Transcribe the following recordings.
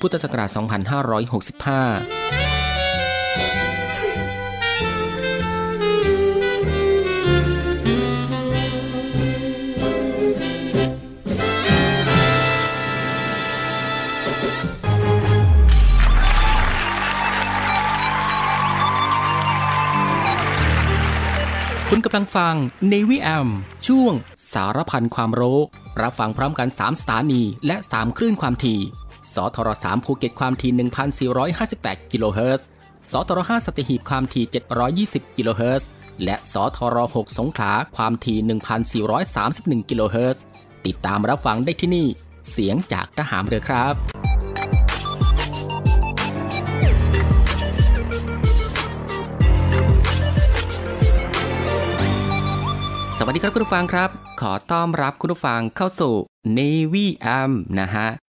พุทธศักราช 2565คุณกำลังฟัง Navy AM ช่วงสารพันความรู้ รับฟังพร้อมกัน 3 สถานีและ 3 คลื่นความถี่ สทร3ภูเก็ตความถี่1,458 กิโลเฮิรตซ์ สทร5สัตหีบความถี่ 720 กิโลเฮิรตซ์ และสทร6สงขลาความถี่ 1,431 กิโลเฮิรตซ์ ติดตามรับฟังได้ที่นี่ เสียงจากทหารเรือครับสวัสดีครับคุณผู้ฟังครับ ขอต้อนรับคุณผู้ฟังเข้าสู่ Navy AM นะฮะ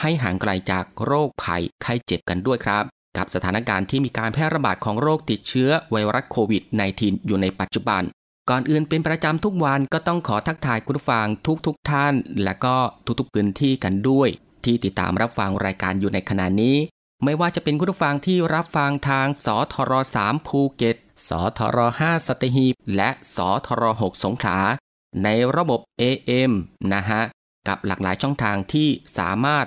ให้ห่างไกลจากโรคภัยไข้เจ็บกันด้วยครับ กับสถานการณ์ที่มีการแพร่ระบาดของโรคติดเชื้อไวรัสโควิด -19 อยู่ในปัจจุบัน ก่อนอื่นเป็นประจำทุกวันก็ต้องขอทักทายคุณฟังทุกๆทท่าน และก็ทุกๆพื้นที่กันด้วย ที่ติดตามรับฟังรายการอยู่ในขณะนี้ ไม่ว่าจะเป็นคุณฟังที่รับฟังทางสทร3ภูเก็ตสทร5สตหีบ และสทร6สงขลา ในระบบ AM นะฮะ กับหลากหลายช่องทางที่สามารถ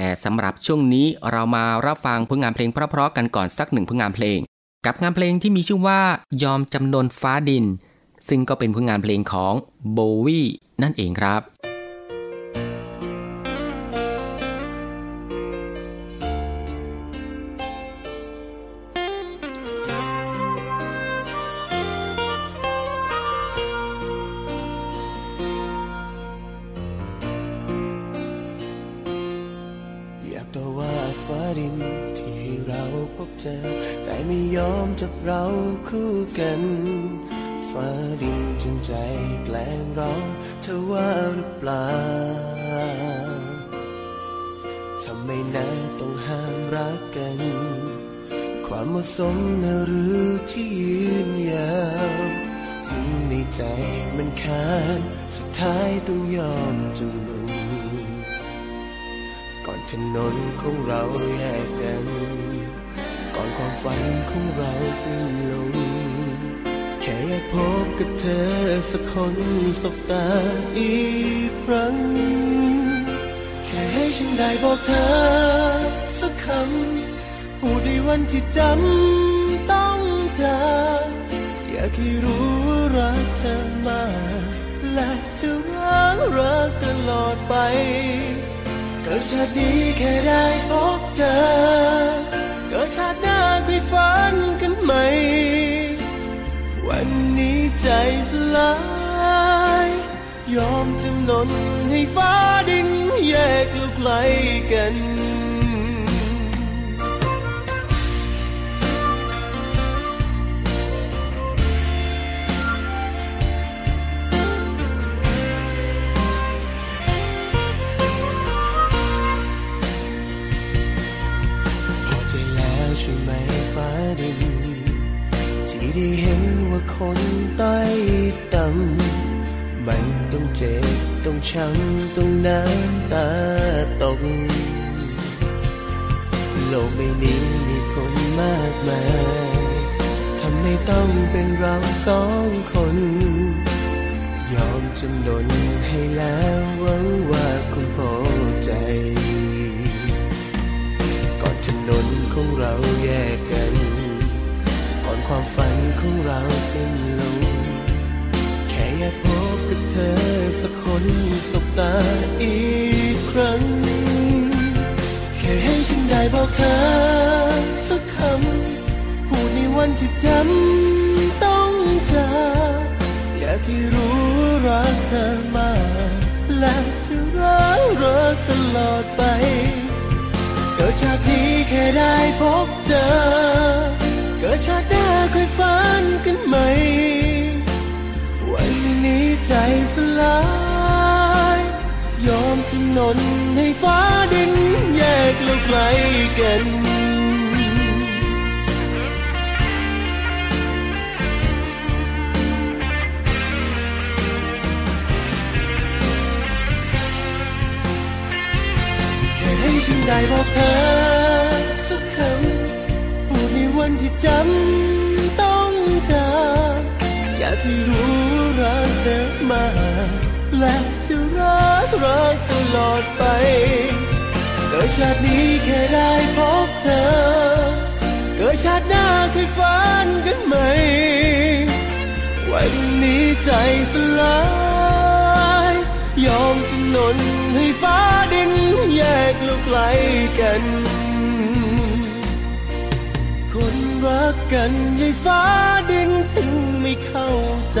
แต่สำหรับช่วงนี้เรามารับฟังผลงานเพลงเพราะๆกันก่อนสักหนึ่งผลงานเพลง กับงานเพลงที่มีชื่อว่ายอมจำนนฟ้าดิน ซึ่งก็เป็นผลงานเพลงของโบวีนั่นเองครับ เราคู่กันฟ้าดินจนใจแกล้งเราเธอว่าหรือเปล่าทำไมนาต้องห้ามรักกัน ความเหมาะสมนะหรือที่ยืนยาวถึงในใจมันคานสุดท้ายต้องยอมจำนนก่อนถนนของเราแยกกัน ความฝันของเราสิ้นลง แค่อยากพบกับเธอสักคนสบตาอีกครั้ง แค่ให้ฉันได้บอกเธอสักคำพูดในวันที่จำต้องเจออยากให้รู้ว่ารักเธอมากและจะรักรักตลอดไปก็ชาตินี้แค่ได้พบเธอ ธอชาติหน้าคุยฝันกันไหม วันนี้ใจสลาย ยอมจำนนให้ฟ้าดินแยกลูกไกลกัน บต้องช้ำต้องน้ำตาตก โลกใบนี้มีคนมากมายทำให้ต้องเป็นเราสองคน ยอมจำนนให้แล้วหวังว่าคุณพอใจก่อนถนนของเราแยกกัน ก่อนความฝันของเราสิ้นลงแค่อยากพ กับเธอสักคนสบตาอีกครั้ง แค่ให้ฉันได้บอกเธอสักคำพูดในวันที่จำต้องเจออยากให้รู้รักเธอมากและจะรักรักตลอดไปเกิดชาตินี้แค่ได้พบเจอ นนให้ฟ้าดินแยกเราไกลกันแค่ให้ฉันได้บอกเธอสักคำพูดในวันที่จำต้องเจออยากให้รู้รักเธอมาและ รักตลอดไป เกิดชาตินี้แค่ได้พบเธอ เกิดชาติหน้าเคยฝันกันไหม วันนี้ใจสลาย ยอมจำนนให้ฟ้าดินแยกเราไกลกัน คนรักกันให้ฟ้าดินถึงไม่เข้าใจ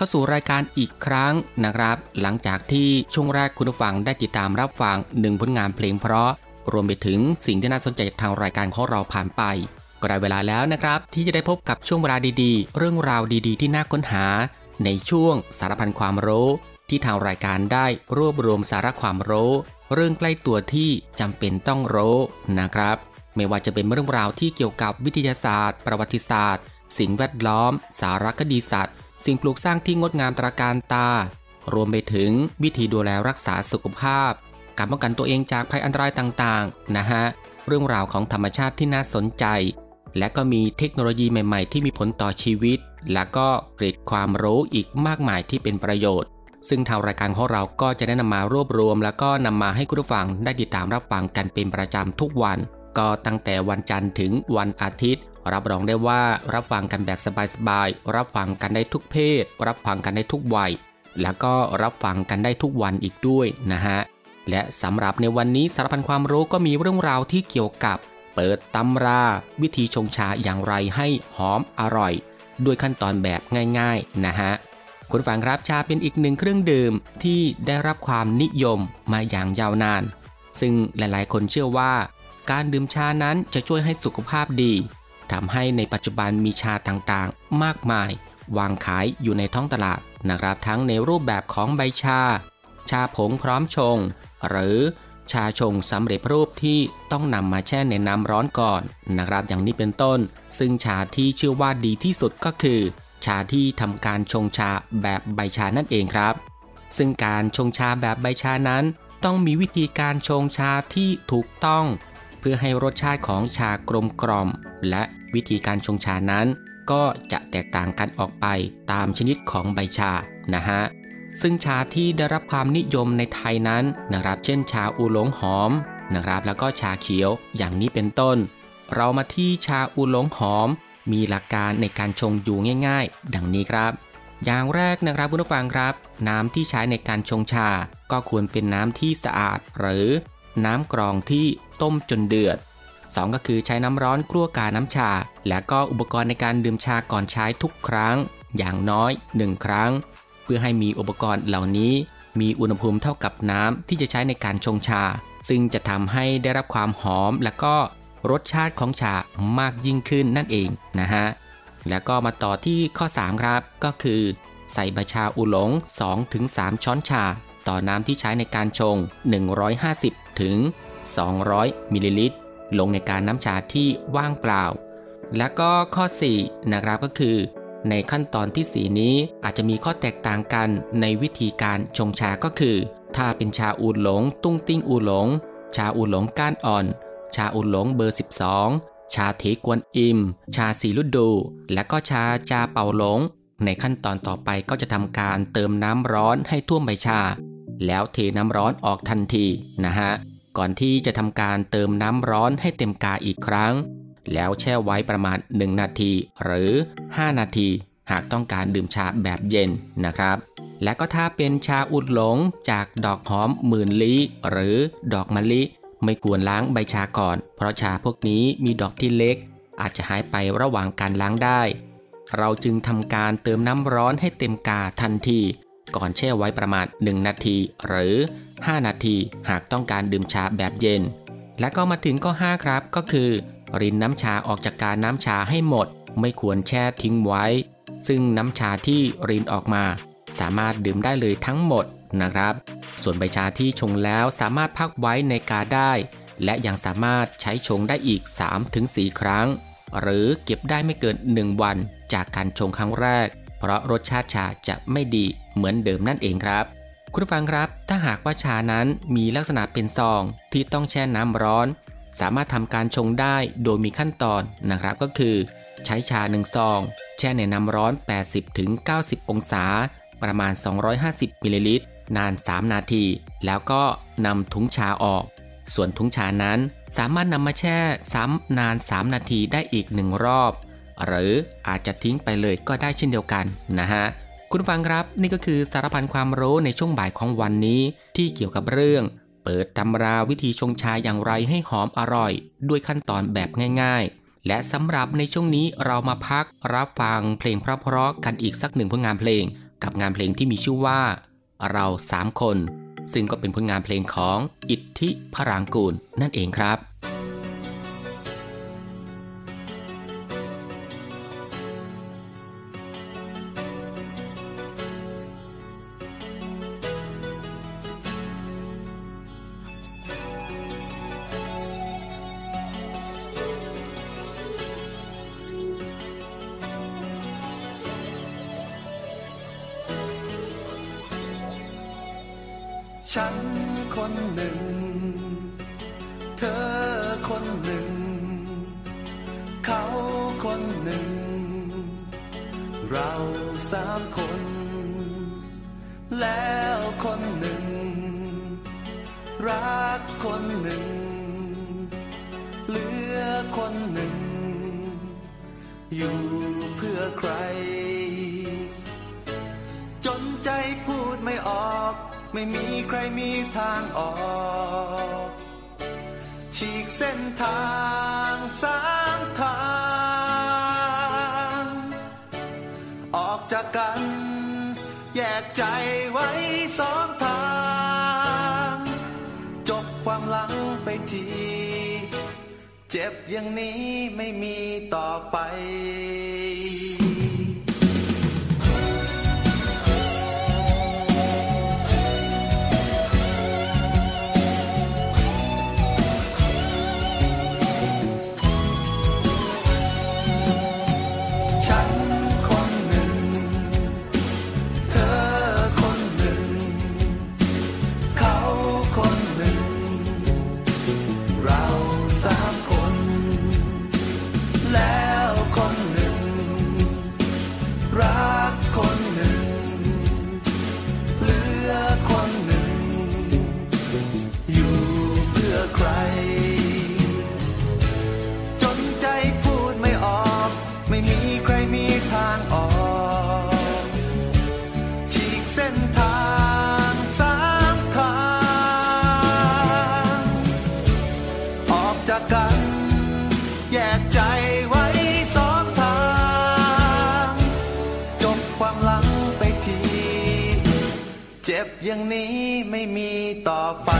เข้าสู่รายการอีกครั้งนะครับ หลังจากที่ช่วงแรกคุณผู้ฟังได้ติดตามรับฟังหนึ่งผลงานเพลงเพราะ รวมไปถึงสิ่งที่น่าสนใจจากทางรายการของเราผ่านไป ก็ได้เวลาแล้วนะครับ ที่จะได้พบกับช่วงเวลาดีๆ เรื่องราวดีๆ ที่น่าค้นหา ในช่วงสารพันความรู้ ที่ทางรายการได้รวบรวมสาระความรู้ เรื่องใกล้ตัวที่จำเป็นต้องรู้นะครับ ไม่ว่าจะเป็นเรื่องราวที่เกี่ยวกับวิทยาศาสตร์ ประวัติศาสตร์ สิ่งแวดล้อม สารคดีสัตว์ สิ่งปลูกสร้างที่งดงามตระการตา รวมไปถึงวิธีดูแลรักษาสุขภาพ การป้องกันตัวเองจากภัยอันตรายต่างๆ นะฮะ เรื่องราวของธรรมชาติที่น่าสนใจ และก็มีเทคโนโลยีใหม่ๆ ที่มีผลต่อชีวิต และก็เกร็ดความรู้อีกมากมายที่เป็นประโยชน์ ซึ่งทางรายการของเราก็จะได้นำมารวบรวม แล้วก็นำมาให้คุณผู้ฟังได้ติดตามรับฟังกันเป็นประจำทุกวัน ก็ตั้งแต่วันจันทร์ถึงวันอาทิตย์ รับรองได้ว่ารับฟังกันแบบสบายๆ รับฟังกันได้ทุกเพศ รับฟังกันได้ทุกวัย แล้วก็รับฟังกันได้ทุกวันอีกด้วยนะฮะ และสำหรับในวันนี้สารพันความรู้ก็มีเรื่องราวที่เกี่ยวกับ เปิดตำรา วิธีชงชาอย่างไรให้หอมอร่อย ด้วยขั้นตอนแบบง่าย ๆ นะฮะคุณฟังครับชาเป็นอีกหนึ่งเครื่องดื่มที่ได้รับความนิยมมาอย่างยาวนาน ซึ่งหลายๆ คนเชื่อว่า การดื่มชานั้นจะช่วยให้สุขภาพดี ทำให้ในปัจจุบันมีชาต่างๆ มากมาย วางขายอยู่ในท้องตลาดนะครับทั้งในรูปแบบของใบชา ชาผงพร้อมชง หรือชาชงสำเร็จรูปที่ต้องนำมาแช่ในน้ำร้อนก่อนนะครับอย่างนี้เป็นต้น ซึ่งชาที่เชื่อว่าดีที่สุดก็คือ ชาที่ทำการชงชาแบบใบชานั่นเองครับ ซึ่งการชงชาแบบใบชานั้น ต้องมีวิธีการชงชาที่ถูกต้อง เพื่อให้รสชาติของชากลมกล่อม และ วิธีการชงชานั้น ก็จะแตกต่างกันออกไปตามชนิดของใบชานะฮะซึ่งชาที่ได้รับความนิยมในไทยนั้นนะครับ เช่นชาอูหลงหอมนะครับ แล้วก็ชาเขียวอย่างนี้เป็นต้น เรามาที่ชาอูหลงหอม มีหลักการในการชงอยู่ง่าย ๆ ดังนี้ครับ อย่างแรกนะครับคุณผู้ฟังครับ น้ำที่ใช้ในการชงชา ก็ควรเป็นน้ำที่สะอาด หรือ น้ำกรองที่ต้มจนเดือด 2 ก็คือใช้น้ำร้อนกลั้วกาน้ำชา และก็อุปกรณ์ในการดื่มชาก่อนใช้ทุกครั้ง อย่างน้อย 1 ครั้ง เพื่อให้มีอุปกรณ์เหล่านี้ มีอุณหภูมิเท่ากับน้ำที่จะใช้ในการชงชา ซึ่งจะทำให้ได้รับความหอมและก็รสชาติของชามากยิ่งขึ้นนั่นเองนะฮะแล้วก็มาต่อที่ข้อ 3 ครับ ก็คือ ใส่ใบชาอูหลง 2-3 ช้อนชา ต่อน้ำที่ใช้ในการชง 150 ถึง 200 มิลลิลิตร ลงในกาน้ำชาที่ว่างเปล่า และก็ข้อ 4 นะครับก็คือ ในขั้นตอนที่ 4 นี้อาจจะมีข้อแตกต่างกันในวิธีการชงชาก็คือ ถ้าเป็นชาอูหลง ตุ้งติ้งอูหลง ชาอูหลงก้านอ่อน ชาอูหลงเบอร์ 12 ชาเทกวนอิม ชาสีลุดู และก็ชาจาเป่าหลง ในขั้นตอนต่อไปก็จะทำการเติมน้ำร้อนให้ท่วมใบชา แล้วเทน้ำร้อนออกทันทีนะฮะ ก่อนที่จะทำการเติมน้ำร้อนให้เต็มกาอีกครั้ง แล้วแช่ไว้ประมาณ 1 นาที หรือ 5 นาที หากต้องการดื่มชาแบบเย็นนะครับ และก็ถ้าเป็นชาอุดหลงจากดอกหอมหมื่นลี้หรือดอกมะลิ ไม่ควรล้างใบชาก่อน เพราะชาพวกนี้มีดอกที่เล็ก อาจจะหายไประหว่างการล้างได้ เราจึงทำการเติมน้ำร้อนให้เต็มกาทันที ก่อนแช่ไว้ประมาณ 1 นาที หรือ 5 นาทีหากต้องการดื่มชาแบบเย็น และก็มาถึงข้อ5ครับก็คือ รินน้ำชาออกจากการน้ำชาให้หมด ไม่ควรแช่ทิ้งไว้ ซึ่งน้ำชาที่รินออกมา สามารถดื่มได้เลยทั้งหมดนะครับ ส่วนใบชาที่ชงแล้วสามารถพักไว้ในกาได้ และยังสามารถใช้ชงได้อีก 3-4 ครั้ง หรือเก็บได้ไม่เกิน 1 วันจากการชงครั้งแรก เพราะรสชาติชาจะไม่ดีเหมือนเดิมนั่นเองครับ คุณฟังครับ ถ้าหากว่าชานั้นมีลักษณะเป็นซองที่ต้องแช่น้ำร้อน สามารถทำการชงได้โดยมีขั้นตอนนะครับก็คือ ใช้ชา1ซอง แช่ในน้ำร้อน 80-90 องศา ประมาณ 250มิลลิลิตรนาน 3 นาที แล้วก็นำถุงชาออก ส่วนถุงชานั้นสามารถนำมาแช่ซ้ำนาน 3 นาทีได้อีกหนึ่งรอบ หรืออาจจะทิ้งไปเลยก็ได้เช่นเดียวกันนะฮะ คุณฟังครับนี่ก็คือสารพันความรู้ในช่วงบ่ายของวันนี้ ที่เกี่ยวกับเรื่อง เปิดตำราวิธีชงชาอย่างไรให้หอมอร่อย ด้วยขั้นตอนแบบง่ายๆ และสำหรับในช่วงนี้เรามาพักรับฟังเพลงเพราะๆกันอีกสักหนึ่งผลงานเพลง กับงานเพลงที่มีชื่อว่า เราสามคน ซึ่งก็เป็นผลงานเพลงของอิทธิพรางกูลนั่นเองครับ ฉันคนหนึ่ง เธอคนหนึ่ง เขาคนหนึ่ง เราสามคน แล้วคนหนึ่ง รักคนหนึ่ง เหลือคนหนึ่ง อยู่เพื่อใคร จนใจพูดไม่ออก ไม่มีใครมีทางออก ฉีกเส้นทางสามทาง ออกจากกัน แยกใจไว้สองทาง จบความหลังไปที เจ็บอย่างนี้ไม่มีต่อไป อย่างนี้ไม่มีต่อไป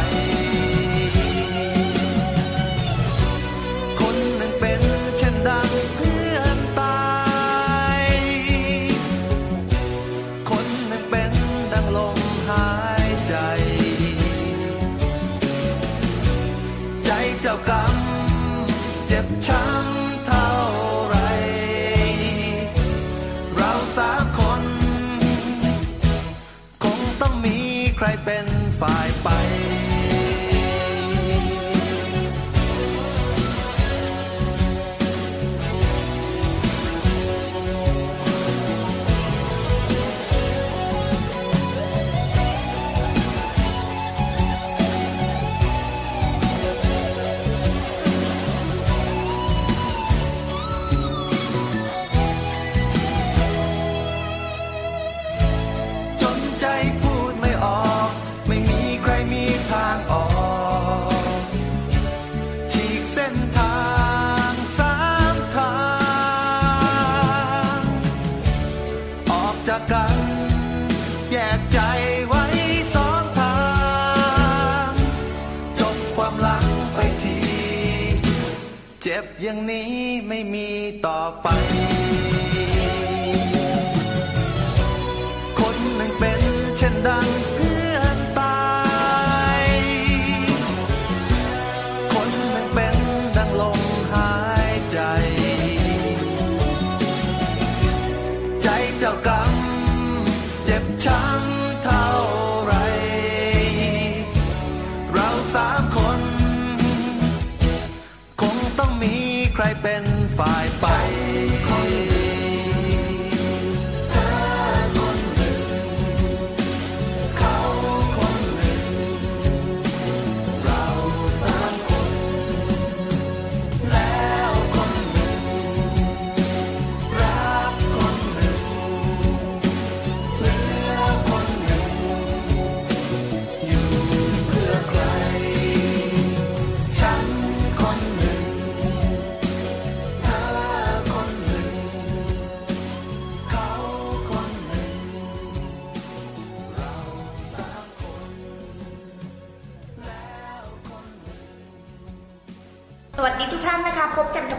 ใ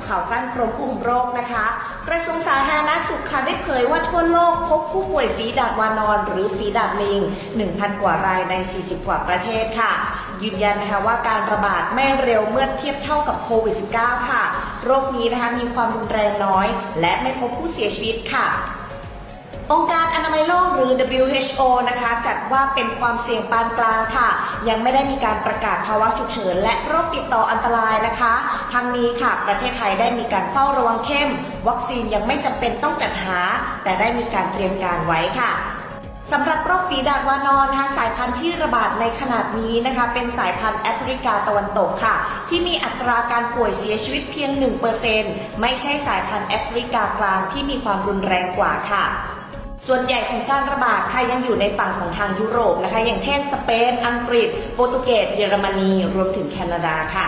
ข่าวสั้นกรมควบคุมโรคนะคะ กระทรวงสาธารณสุขค่ะได้เผยว่าทั่วโลกพบผู้ป่วยฝีดาดวานอน หรือฝีดาดลิง 1,000 กว่ารายใน 40 กว่าประเทศค่ะ ยืนยันนะคะว่าการระบาดไม่เร็วเมื่อเทียบเท่ากับโควิด -19 ค่ะ โรคนี้นะคะมีความรุนแรงน้อย และไม่พบผู้เสียชีวิตค่ะ องค์การอนามัยโลกหรือ WHO นะคะ จัดว่าเป็นความเสี่ยงปานกลางค่ะ ยังไม่ได้มีการประกาศภาวะฉุกเฉิน และโรคติดต่ออันตรายนะคะทั้งนี้ค่ะ ประเทศไทยได้มีการเฝ้าระวังเข้ม วัคซีนยังไม่จำเป็นต้องจัดหา แต่ได้มีการเตรียมการไว้ค่ะสำหรับโรคฝีดาดวานอนนะคะสายพันธุ์ที่ระบาดในขนาดนี้นะคะ เป็นสายพันธุ์แอฟริกาตะวันตกค่ะ ที่มีอัตราการป่วยเสียชีวิตเพียง 1%ไม่ใช่สายพันธุ์แอฟริกากลางที่มีความรุนแรงกว่าค่ะ ส่วนใหญ่ของการระบาดค่ะยังอยู่ในฝั่งของทางยุโรปนะคะ อย่างเช่นสเปน อังกฤษ โปรตุเกส เยอรมนี รวมถึงแคนาดาค่ะ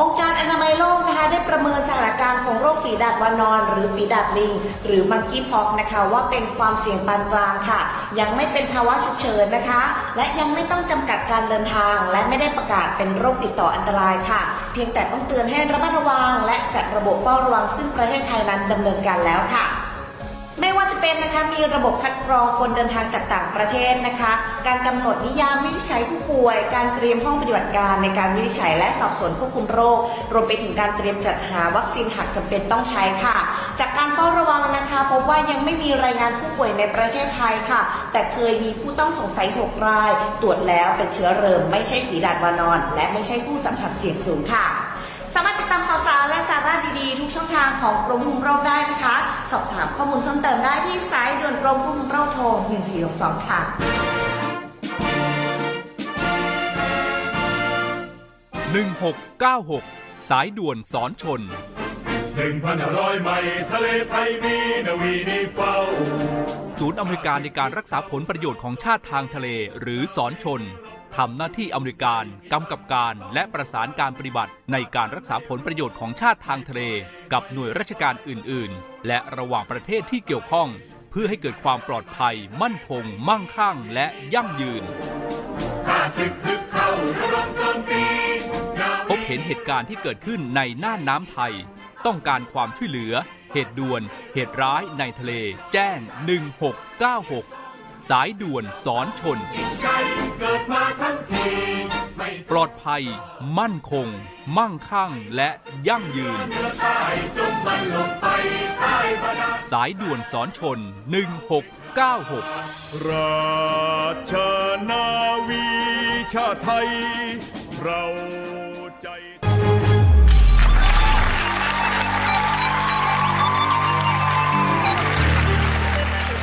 องค์การอนามัยโลกนะคะ ได้ประเมินสถานการณ์ของโรคฝีดาดวานอน หรือฝีดาดลิง หรือมังคีพอกนะคะ ว่าเป็นความเสี่ยงปานกลางค่ะ ยังไม่เป็นภาวะฉุกเฉินนะคะ และยังไม่ต้องจำกัดการเดินทาง และไม่ได้ประกาศเป็นโรคติดต่ออันตรายค่ะ เพียงแต่ต้องเตือนให้ระมัดระวัง และจัดระบบเฝ้าระวังซึ่งประเทศไทยนั้นดำเนินการแล้วค่ะ ไม่ว่าจะเป็นนะคะมีระบบคัดกรองคนเดินทางจากต่างประเทศนะคะ การกำหนดนิยามวินิจฉัยผู้ป่วย การเตรียมห้องปฏิบัติการในการวินิจฉัยและสอบสวนควบคุมโรค รวมไปถึงการเตรียมจัดหาวัคซีนหากจำเป็นต้องใช้ค่ะ จากการเฝ้าระวังนะคะพบว่ายังไม่มีรายงานผู้ป่วยในประเทศไทยค่ะ แต่เคยมีผู้ต้องสงสัย 6 ราย ตรวจแล้วเป็นเชื้อเริมไม่ใช่ผีดาดวานอน และไม่ใช่ผู้สัมผัสเสี่ยงสูงค่ะามารถติดตามข่าวสารและสาระดีๆ ทุกช่องทางของกรมควบคุมโรคได้นะคะ สอบถามข้อมูลเพิ่มเติมได้ที่สายด่วนกรมควบคุมโรคโทร 1462 ค่ะ1696 สายด่วนสอนชนหนึ่งพันห้าร้อยไม่ทะเลไทยมีนาวีนีเฝ้า ศูนย์อเมริการในการรักษาผลประโยชน์ของชาติทางทะเลหรือสอนชน ทำหน้าที่อเมริการกำกับการและประสานการปฏิบัติ ในการรักษาผลประโยชน์ของชาติทางทะเล กับหน่วยราชการอื่น ๆ และระหว่างประเทศที่เกี่ยวข้อง เพื่อให้เกิดความปลอดภัย มั่นคง มั่งคั่ง และยั่งยืนพบเห็นเหตุการณ์ที่เกิดขึ้นในน่านน้ำไทย ต้องการความช่วยเหลือ เหตุด่วน เหตุร้ายในทะเล แจ้ง 1696 สายด่วนสอนชนไม่ปลอดภัย มั่นคง มั่งคั่งและยั่งยืน สายด่วนสอนชน 1696 ราชนาวีชาไทย เราใจ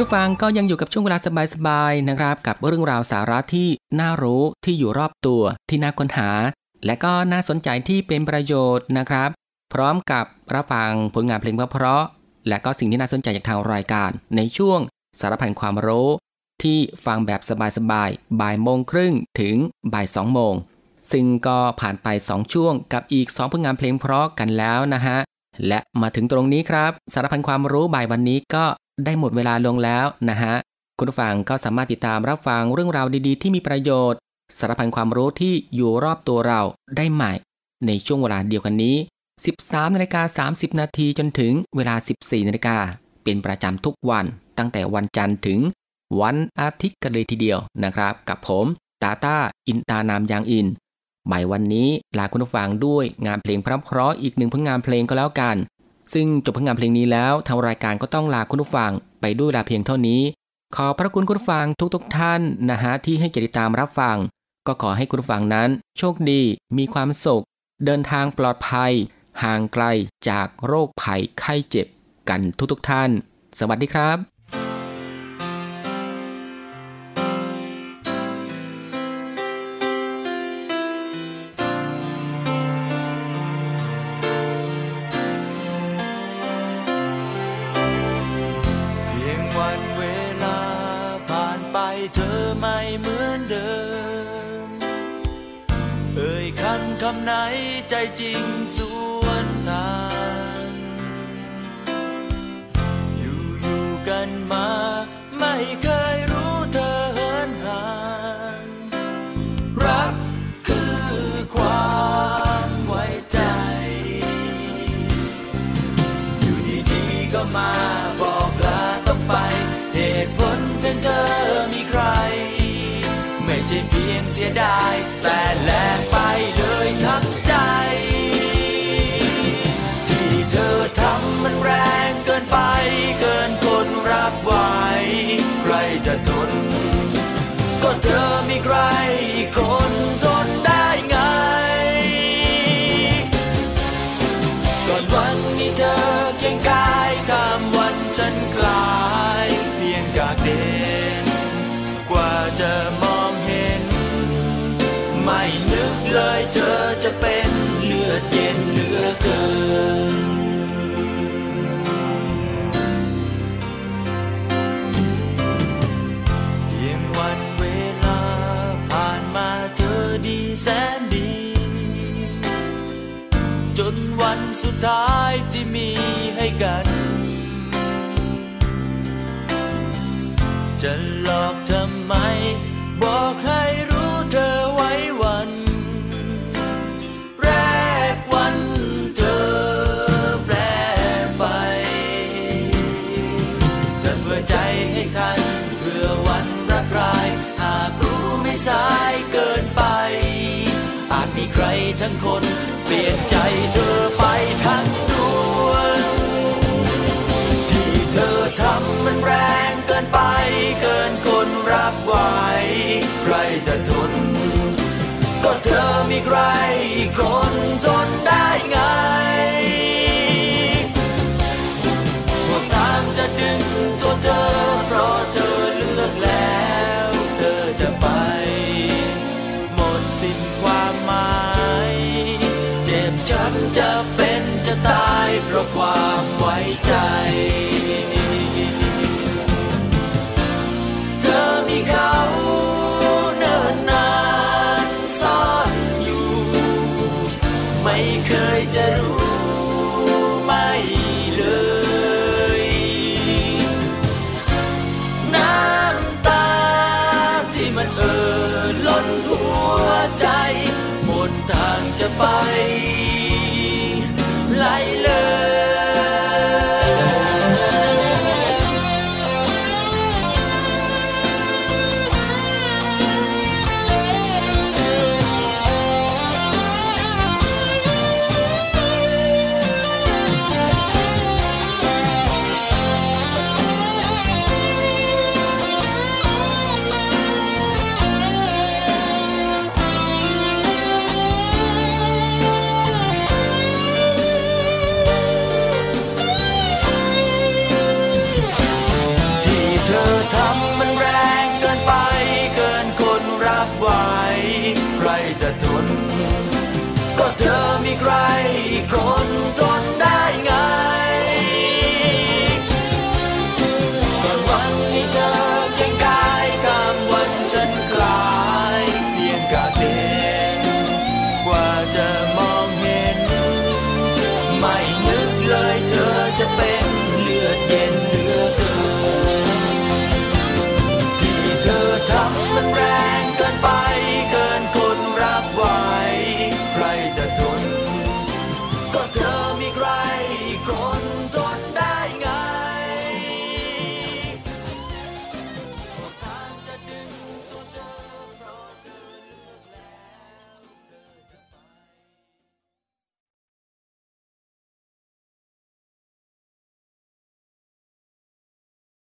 คุณผู้ฟังก็ยังอยู่กับช่วงเวลาสบายๆนะครับ กับเรื่องราวสาระที่น่ารู้ที่อยู่รอบตัวที่น่าค้นหา และก็น่าสนใจที่เป็นประโยชน์นะครับ พร้อมกับรับฟังผลงานเพลงเพราะๆและก็สิ่งที่น่าสนใจจากทางรายการ ในช่วงสารพันความรู้ ที่ฟังแบบสบายๆบ่ายโมงครึ่งถึงบ่ายสองโมงซึ่งก็ผ่านไป 2 ช่วงกับอีก 2 ผลงานเพลงเพราะกันแล้วนะฮะ และมาถึงตรงนี้ครับ สารพันความรู้บ่ายวันนี้ก็ได้หมดเวลาลงแล้วนะฮะ คุณผู้ฟังก็สามารถติดตามรับฟังเรื่องราวดีๆ ที่มีประโยชน์ สารพันความรู้ที่อยู่รอบตัวเราได้ใหม่ ในช่วงเวลาเดียวกันนี้ 13นาฬิกา30 นาทีจนถึงเวลา 14นาฬิกาเป็นประจำทุกวันตั้งแต่วันจันทร์ถึงวันอาทิตย์กันเลยทีเดียวนะครับ กับผมตาตาอินตานามยางอินบ่ายวันนี้ลาคุณผู้ฟังด้วยงานเพลงเพราะๆอีกหนึ่งผลงานเพลงก็แล้วกัน ซึ่งจบผลงานเพลงนี้แล้วทางรายการก็ต้องลาคุณผู้ฟังไปด้วยลาเพียงเท่านี้ ขอพระคุณคุณผู้ฟังทุกๆทท่านนะฮะที่ให้เกียรติตามรับฟัง ก็ขอให้คุณผู้ฟังนั้น โชคดี มีความสุข เดินทางปลอดภัย ห่างไกลจากโรคภัยไข้เจ็บ กันทุกๆทท่าน สวัสดีครับ ท้ายที่มีให้กัน จะหลอกทำไมบอกให้ ความไว้ใจ